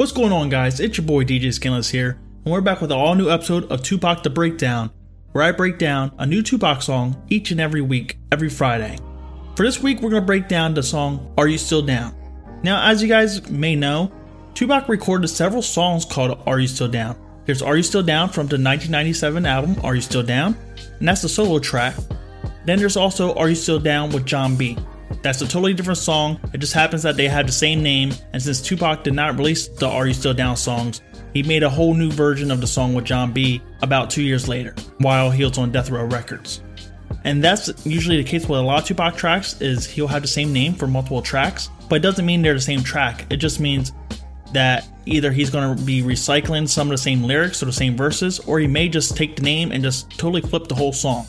What's going on, guys? It's your boy DJ Skinless here, and we're back with an all new episode of Tupac the Breakdown, where I break down a new Tupac song each and every week, every Friday. For this week, we're going to break down the song Are You Still Down? Now, as you guys may know, Tupac recorded several songs called Are You Still Down? There's Are You Still Down from the 1997 album Are You Still Down? And that's the solo track. Then there's also Are You Still Down with Jon B. That's a totally different song. It just happens that they have the same name, and since Tupac did not release the Are You Still Down songs, he made a whole new version of the song with Jon B about two years later, while he was on Death Row Records. And that's usually the case with a lot of Tupac tracks is he'll have the same name for multiple tracks, but it doesn't mean they're the same track. It just means that either he's going to be recycling some of the same lyrics or the same verses, or he may just take the name and just totally flip the whole song.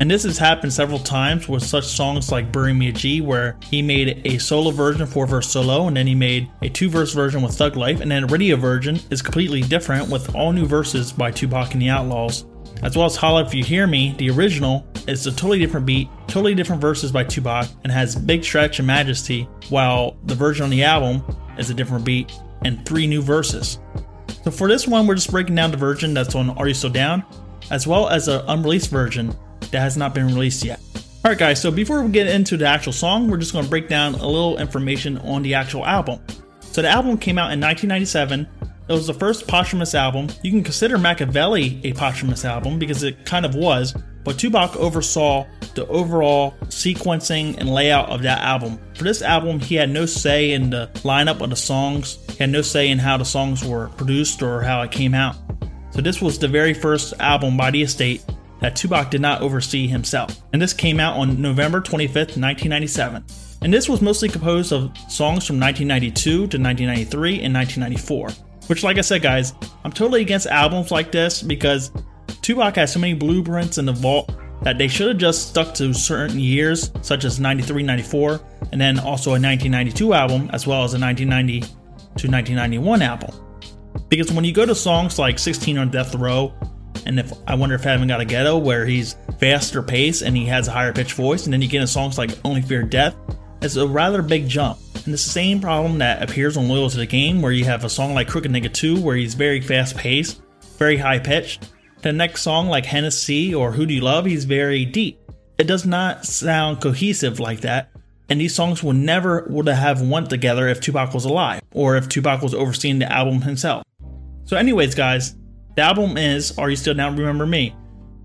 And this has happened several times with such songs like Bury Me a G, where he made a solo version, four verse solo, and then he made a two verse version with Thug Life, and then a radio version is completely different with all new verses by Tupac and the Outlaws. As well as Holla If You Hear Me, the original is a totally different beat, totally different verses by Tupac, and has Big Stretch and Majesty, while the version on the album is a different beat and three new verses. So for this one, we're just breaking down the version that's on Are You Still Down, as well as an unreleased version that has not been released yet. Alright, guys, so before we get into the actual song, we're just going to break down a little information on the actual album. So, the album came out in 1997. It was the first posthumous album. You can consider Makaveli a posthumous album because it kind of was, but Tupac oversaw the overall sequencing and layout of that album. For this album, he had no say in the lineup of the songs, he had no say in how the songs were produced or how it came out. So, this was the very first album by the estate that Tupac did not oversee himself. And this came out on November 25th, 1997. And this was mostly composed of songs from 1992 to 1993 and 1994. Which, like I said, guys, I'm totally against albums like this because Tupac has so many blueprints in the vault that they should have just stuck to certain years, such as 93, 94, and then also a 1992 album, as well as a 1990 to 1991 album. Because when you go to songs like 16 on Death Row and if I wonder if Heaven Got a Ghetto, where he's faster pace and he has a higher pitched voice, and then you get in songs like Only Fear Death, it's a rather big jump. And the same problem that appears on Loyal to the Game, where you have a song like Crooked Nigga 2, where he's very fast paced, very high pitched. The next song, like Hennessy or Who Do You Love, he's very deep. It does not sound cohesive like that, and these songs would never would have went together if Tupac was alive, or if Tupac was overseeing the album himself. So, anyways, guys, the album is Are You Still Down Remember Me?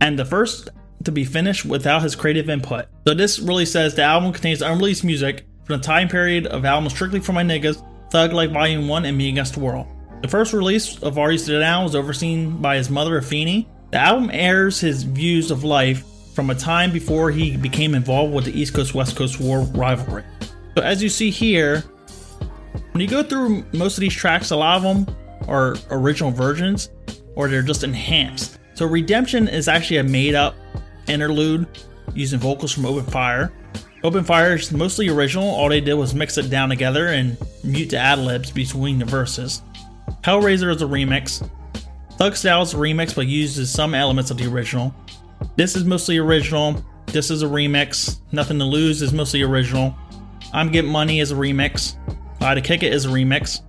And the first to be finished without his creative input. So this really says the album contains unreleased music from the time period of albums strictly for my niggas, Thug Life Volume 1 and Me Against the World. The first release of Are You Still Down was overseen by his mother Afeni. The album airs his views of life from a time before he became involved with the East Coast West Coast War rivalry. So as you see here, when you go through most of these tracks, a lot of them are original versions, or they're just enhanced. So Redemption is actually a made up interlude using vocals from Open Fire. Open Fire is mostly original, all they did was mix it down together and mute the ad libs between the verses. Hellraiser is a remix. Thug Style is a remix but uses some elements of the original. This is mostly original. This is a remix. Nothing to Lose is mostly original. I'm Getting Money is a remix. Lie to Kick It is a remix.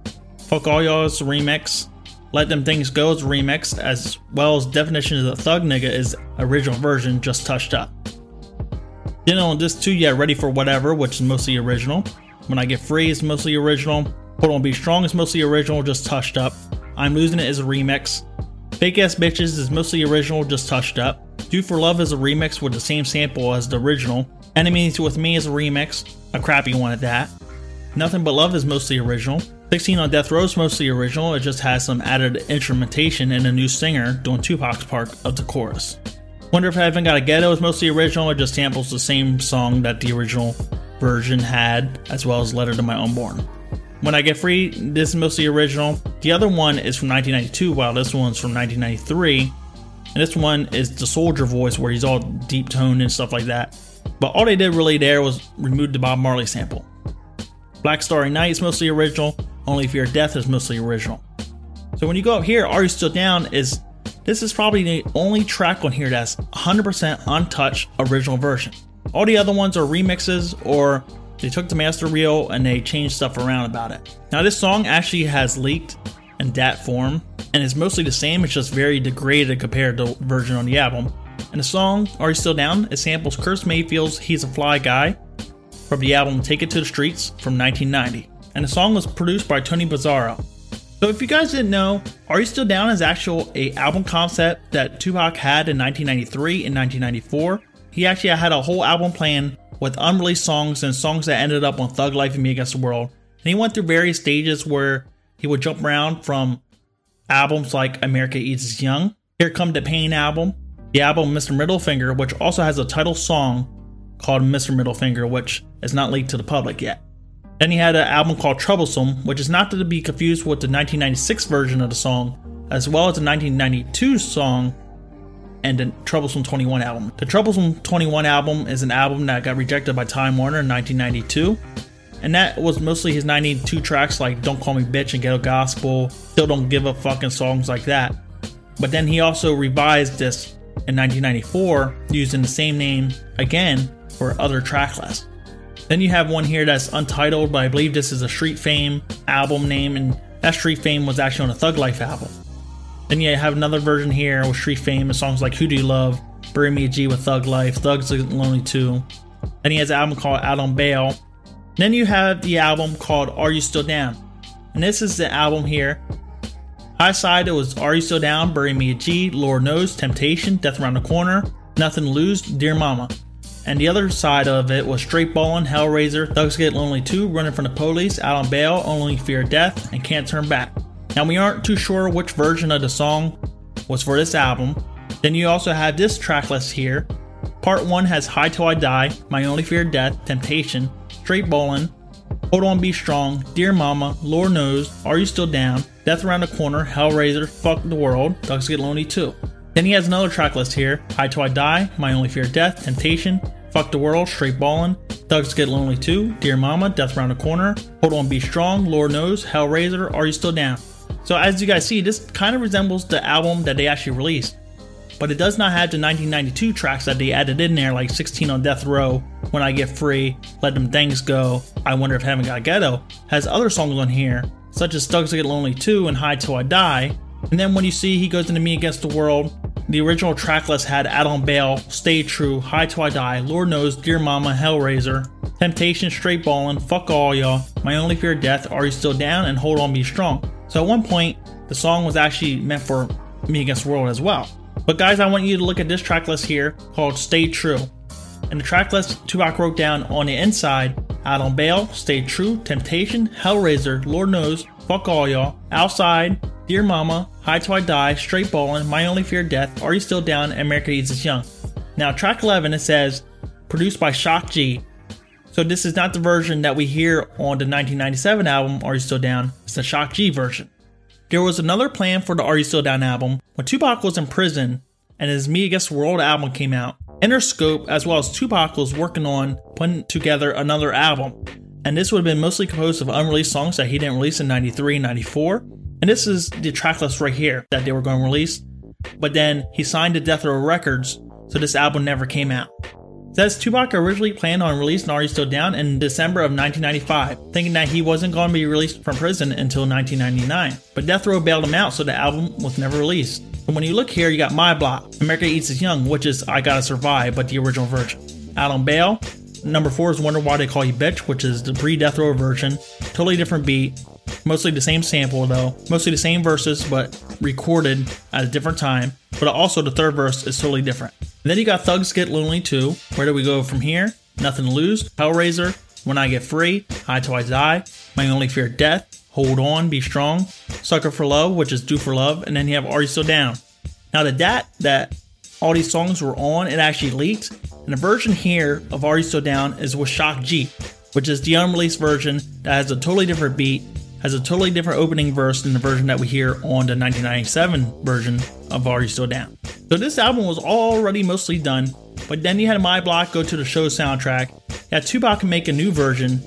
Fuck All Y'all is a remix. Let Them Things Go is remixed, as well as Definition of the Thug Nigga is original version, just touched up. Then on this too, yeah, Ready for Whatever, which is mostly original. When I Get Free is mostly original. Hold On Be Strong is mostly original, just touched up. I'm Losing It is a remix. Fake Ass Bitches is mostly original, just touched up. Do for Love is a remix with the same sample as the original. Enemies with Me is a remix, a crappy one at that. Nothing But Love is mostly original. 16 on Death Row is mostly original, it just has some added instrumentation and a new singer doing Tupac's part of the chorus. Wonder If Heaven Got a Ghetto is mostly original, it just samples the same song that the original version had, as well as Letter to My Unborn. When I Get Free, this is mostly original. The other one is from 1992, while this one's from 1993. And this one is the soldier voice where he's all deep toned and stuff like that. But all they did really there was remove the Bob Marley sample. Black Starry Night is mostly original. Only if your Death is mostly original. So when you go up here, Are You Still Down is this is probably the only track on here that's 100% untouched original version. All the other ones are remixes or they took the master reel and they changed stuff around about it. Now this song actually has leaked in DAT form, and it's mostly the same, it's just very degraded compared to the version on the album. And the song, Are You Still Down? It samples Curtis Mayfield's He's a Fly Guy from the album Take It to the Streets from 1990. And the song was produced by Tony Pizarro. So if you guys didn't know, Are You Still Down is actual a album concept that Tupac had in 1993 and 1994. He actually had a whole album plan with unreleased songs and songs that ended up on Thug Life and Me Against the World. And he went through various stages where he would jump around from albums like America Eats Young, Here Come the Pain album, the album Mr. Middle Finger, which also has a title song called Mr. Middle Finger, which is not leaked to the public yet. Then he had an album called Troublesome, which is not to be confused with the 1996 version of the song, as well as the 1992 song and the Troublesome 21 album. The Troublesome 21 album is an album that got rejected by Time Warner in 1992, and that was mostly his 92 tracks like Don't Call Me Bitch and Ghetto Gospel, Still Don't Give a Fucking songs like that. But then he also revised this in 1994 using the same name again for other track lists. Then you have one here that's untitled, but I believe this is a Street Fame album name, and that Street Fame was actually on a Thug Life album. Then you have another version here with Street Fame and songs like Who Do You Love, Bury Me a G with Thug Life, Thugs Lonely Too. Then he has an album called Out on Bail. Then you have the album called Are You Still Down? And this is the album here. High side it was Are You Still Down, Bury Me a G, Lord Knows, Temptation, Death Around the Corner, Nothing to Lose, Dear Mama and the other side of it was Straight Ballin', Hellraiser, Thugs Get Lonely 2, Running from the Police, Out on Bail, Only Fear Death, and Can't Turn Back. Now, we aren't too sure which version of the song was for this album. Then you also have this track list here. Part 1 has High Till I Die, My Only Fear Death, Temptation, Straight Ballin', Hold On Be Strong, Dear Mama, Lord Knows, Are You Still Down, Death Around the Corner, Hellraiser, Fuck the World, Thugs Get Lonely 2. Then he has another track list here High Till I Die, My Only Fear Death, Temptation, Fuck the World, Straight Ballin', Thugs Get Lonely Too, Dear Mama, Death Round the Corner, Hold On Be Strong, Lord Knows, Hellraiser, Are You Still Down? So as you guys see, this kind of resembles the album that they actually released. But it does not have the 1992 tracks that they added in there, like 16 on Death Row, When I Get Free, Let Them Things Go, I Wonder If Heaven Got Ghetto, has other songs on here, such as Thugs Get Lonely Too and High Till I Die. And then when you see he goes into Me Against the World, the original track list had Out on Bail, Stay True, High Till I Die, Lord Knows, Dear Mama, Hellraiser, Temptation, Straight Ballin', Fuck All Y'all, My Only Fear of Death, Are You Still Down, and Hold On Be Strong. So at one point, the song was actually meant for Me Against the World as well. But guys, I want you to look at this track list here called Stay True. And the track list Tupac wrote down on the inside Out on Bail, Stay True, Temptation, Hellraiser, Lord Knows, Fuck All Y'all, Outside, Dear Mama, High Till I Die, Straight Ballin', My Only Fear Death, Are You Still Down, America Eats Us Young. Now, track 11, it says, produced by Shock G. So this is not the version that we hear on the 1997 album, Are You Still Down? It's the Shock G version. There was another plan for the Are You Still Down album. When Tupac was in prison and his Me Against the World album came out, Interscope, as well as Tupac, was working on putting together another album. And this would have been mostly composed of unreleased songs that he didn't release in 93 and 94 and this is the track list right here that they were going to release. But then he signed to Death Row Records, so this album never came out. It says Tupac originally planned on releasing Are You Still Down in December of 1995, thinking that he wasn't going to be released from prison until 1999. But Death Row bailed him out, so the album was never released. And when you look here, you got My Block, America Eats Its Young, which is I Gotta Survive, but the original version. Out on Bail, number four is Wonder Why They Call You Bitch, which is the pre Death Row version, totally different beat. Mostly the same sample though, mostly the same verses, but recorded at a different time. But also the third verse is totally different. And then you got Thugs Get Lonely too. Where do we go from here? Nothing to Lose, Hellraiser, When I Get Free, High Till I Die, My Only Fear Death, Hold On, Be Strong, Sucker for Love, which is Do for Love, and then you have Are You Still Down. Now the DAT that all these songs were on, it actually leaked, and the version here of Are You Still Down is with Shock G, which is the unreleased version that has a totally different beat has a totally different opening verse than the version that we hear on the 1997 version of Are You Still Down. So this album was already mostly done, but then you had My Block go to the show soundtrack. You had Tupac make a new version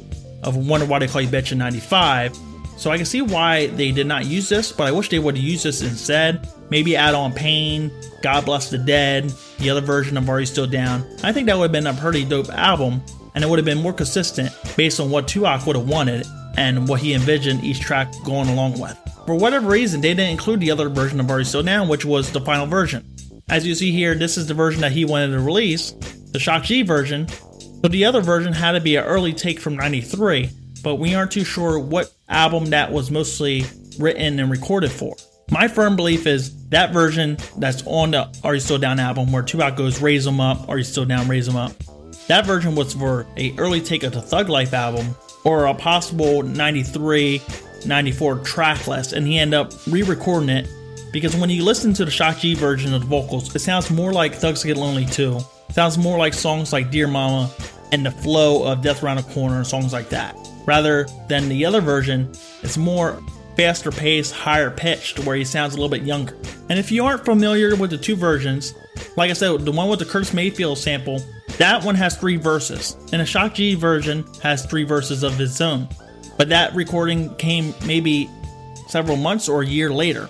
of Wonder Why They Call You Bitch in 95. So I can see why they did not use this, but I wish they would have used this instead. Maybe add on Pain, God Bless the Dead, the other version of Are You Still Down. I think that would have been a pretty dope album, and it would have been more consistent based on what Tupac would have wanted and what he envisioned each track going along with. For whatever reason, they didn't include the other version of Are You Still Down, which was the final version. As you see here, this is the version that he wanted to release, the Shock G version. So the other version had to be an early take from 93, but we aren't too sure what album that was mostly written and recorded for. My firm belief is that version that's on the Are You Still Down album where Tupac goes Raise 'em Up, Are You Still Down, Raise 'em Up. That version was for a early take of the Thug Life album or a possible 93, 94 track list and he ended up re-recording it because when you listen to the Shock G version of the vocals, it sounds more like Thugs Get Lonely too. Sounds more like songs like Dear Mama and the flow of Death Around a Corner and songs like that. Rather than the other version, it's more faster paced, higher pitched, where he sounds a little bit younger. And if you aren't familiar with the two versions, like I said, the one with the Curtis Mayfield sample, that one has three verses, and the Shock G version has three verses of its own. But that recording came maybe several months or a year later.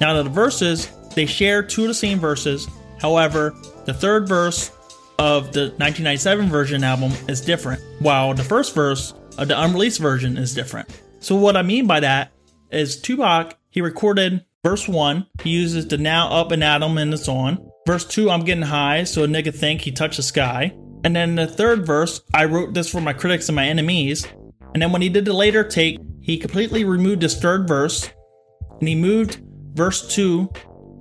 Now, the verses, they share two of the same verses, however, the third verse of the 1997 version album is different, while the first verse of the unreleased version is different. So, what I mean by that is Tupac, he recorded verse 1, he uses the now up and atom and it's on. Verse 2, I'm getting high, so a nigga think he touched the sky. And then the third verse, I wrote this for my critics and my enemies. And then when he did the later take, he completely removed this third verse and he moved verse 2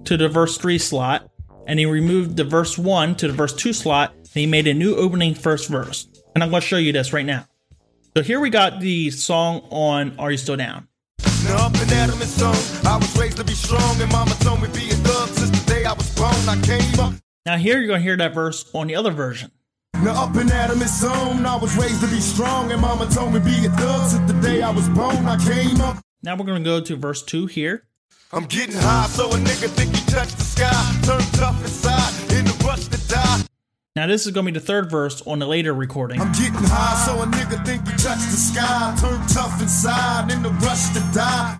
to the verse 3 slot. And he removed the verse 1 to the verse 2 slot. And he made a new opening first verse. And I'm going to show you this right now. So here we got the song on Are You Still Down? Now up and Adam and son, I was raised to be strong, and mama told me be a thug since the day I was born. I came up. Now here you're gonna hear that verse on the other version. Now up and and son, I was raised to be strong, and mama told me be a thug since the day I was born. I came up. Now we're gonna go to verse two here. I'm getting high, so a nigga think he touched the sky. Turn tough inside, in the rush to die. Now this is gonna be the third verse on the later recording. I'm getting high, so a nigga think you touch the sky. Turn tough inside, in the rush to die.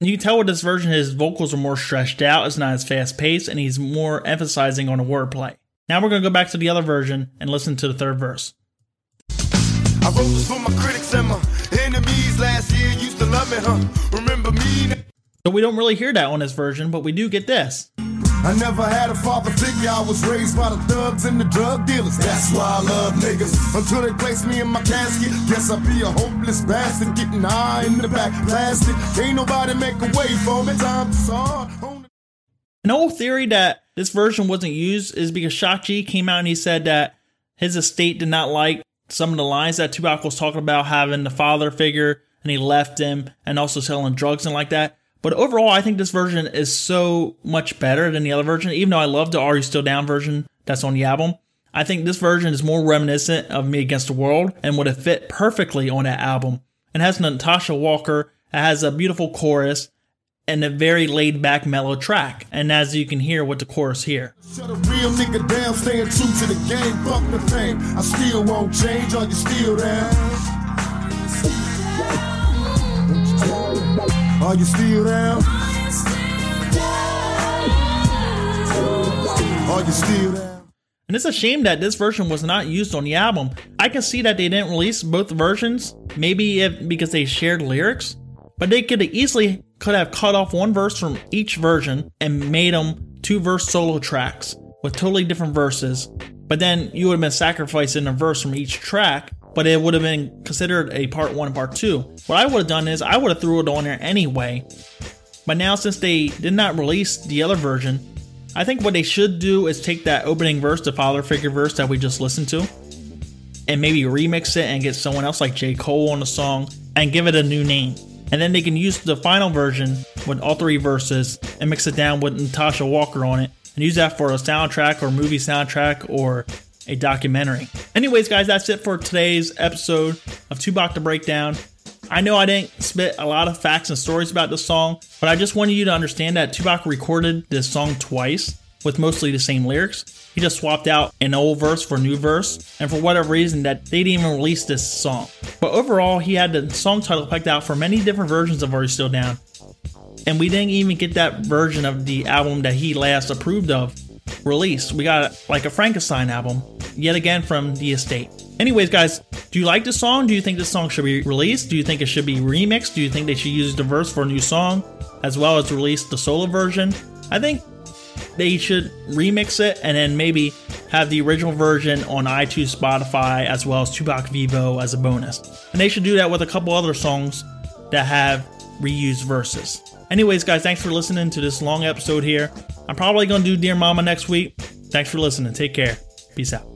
You can tell with this version his vocals are more stretched out, it's not as fast paced, and he's more emphasizing on the wordplay. Now we're gonna go back to the other version and listen to the third verse. I wrote this for my critics and my enemies last year used to love me, huh? Remember me? So we don't really hear that on this version, but we do get this. I never had a father figure. I was raised by the thugs and the drug dealers. That's why I love niggas. Until they place me in my casket. Guess I'll be a hopeless bastard. Getting high in the back plastic. Ain't nobody make a way for me. Time to saw. An old theory that this version wasn't used is because Shock G came out and he said that his estate did not like some of the lines that Tupac was talking about having the father figure and he left him and also selling drugs and like that. But overall, I think this version is so much better than the other version. Even though I love the Are You Still Down version that's on the album, I think this version is more reminiscent of Me Against the World and would have fit perfectly on that album. It has Natasha Walker, it has a beautiful chorus, and a very laid back mellow track. And as you can hear with the chorus here. Shut a real nigga down, staying true to the game, fuck the fame. I still won't change, are you still? Are you still down? Are you still down? And it's a shame that this version was not used on the album. I can see that they didn't release both versions, maybe if, because they shared lyrics, but they could easily could have cut off one verse from each version and made them two verse solo tracks with totally different verses. But then you would have been sacrificing a verse from each track but it would have been considered a part one and part two. What I would have done is I would have threw it on there anyway. But now since they did not release the other version, I think what they should do is take that opening verse, the father figure verse that we just listened to, and maybe remix it and get someone else like J. Cole on the song and give it a new name. And then they can use the final version with all three verses and mix it down with Natasha Walker on it and use that for a soundtrack or movie soundtrack or a documentary. Anyways, guys, that's it for today's episode of Tupac the Breakdown. I know I didn't spit a lot of facts and stories about this song, but I just wanted you to understand that Tupac recorded this song twice with mostly the same lyrics. He just swapped out an old verse for a new verse, and for whatever reason that they didn't even release this song. But overall, he had the song title picked out for many different versions of Are You Still Down. And we didn't even get that version of the album that he last approved of released. We got like a Frankenstein album, yet again from the estate. Anyways, guys, do you like this song? Do you think this song should be released? Do you think it should be remixed? Do you think they should use the verse for a new song as well as release the solo version? I think they should remix it and then maybe have the original version on iTunes, Spotify, as well as Tupac Vevo as a bonus. And they should do that with a couple other songs that have reused verses. Anyways, guys, thanks for listening to this long episode here. I'm probably going to do Dear Mama next week. Thanks for listening. Take care. Peace out.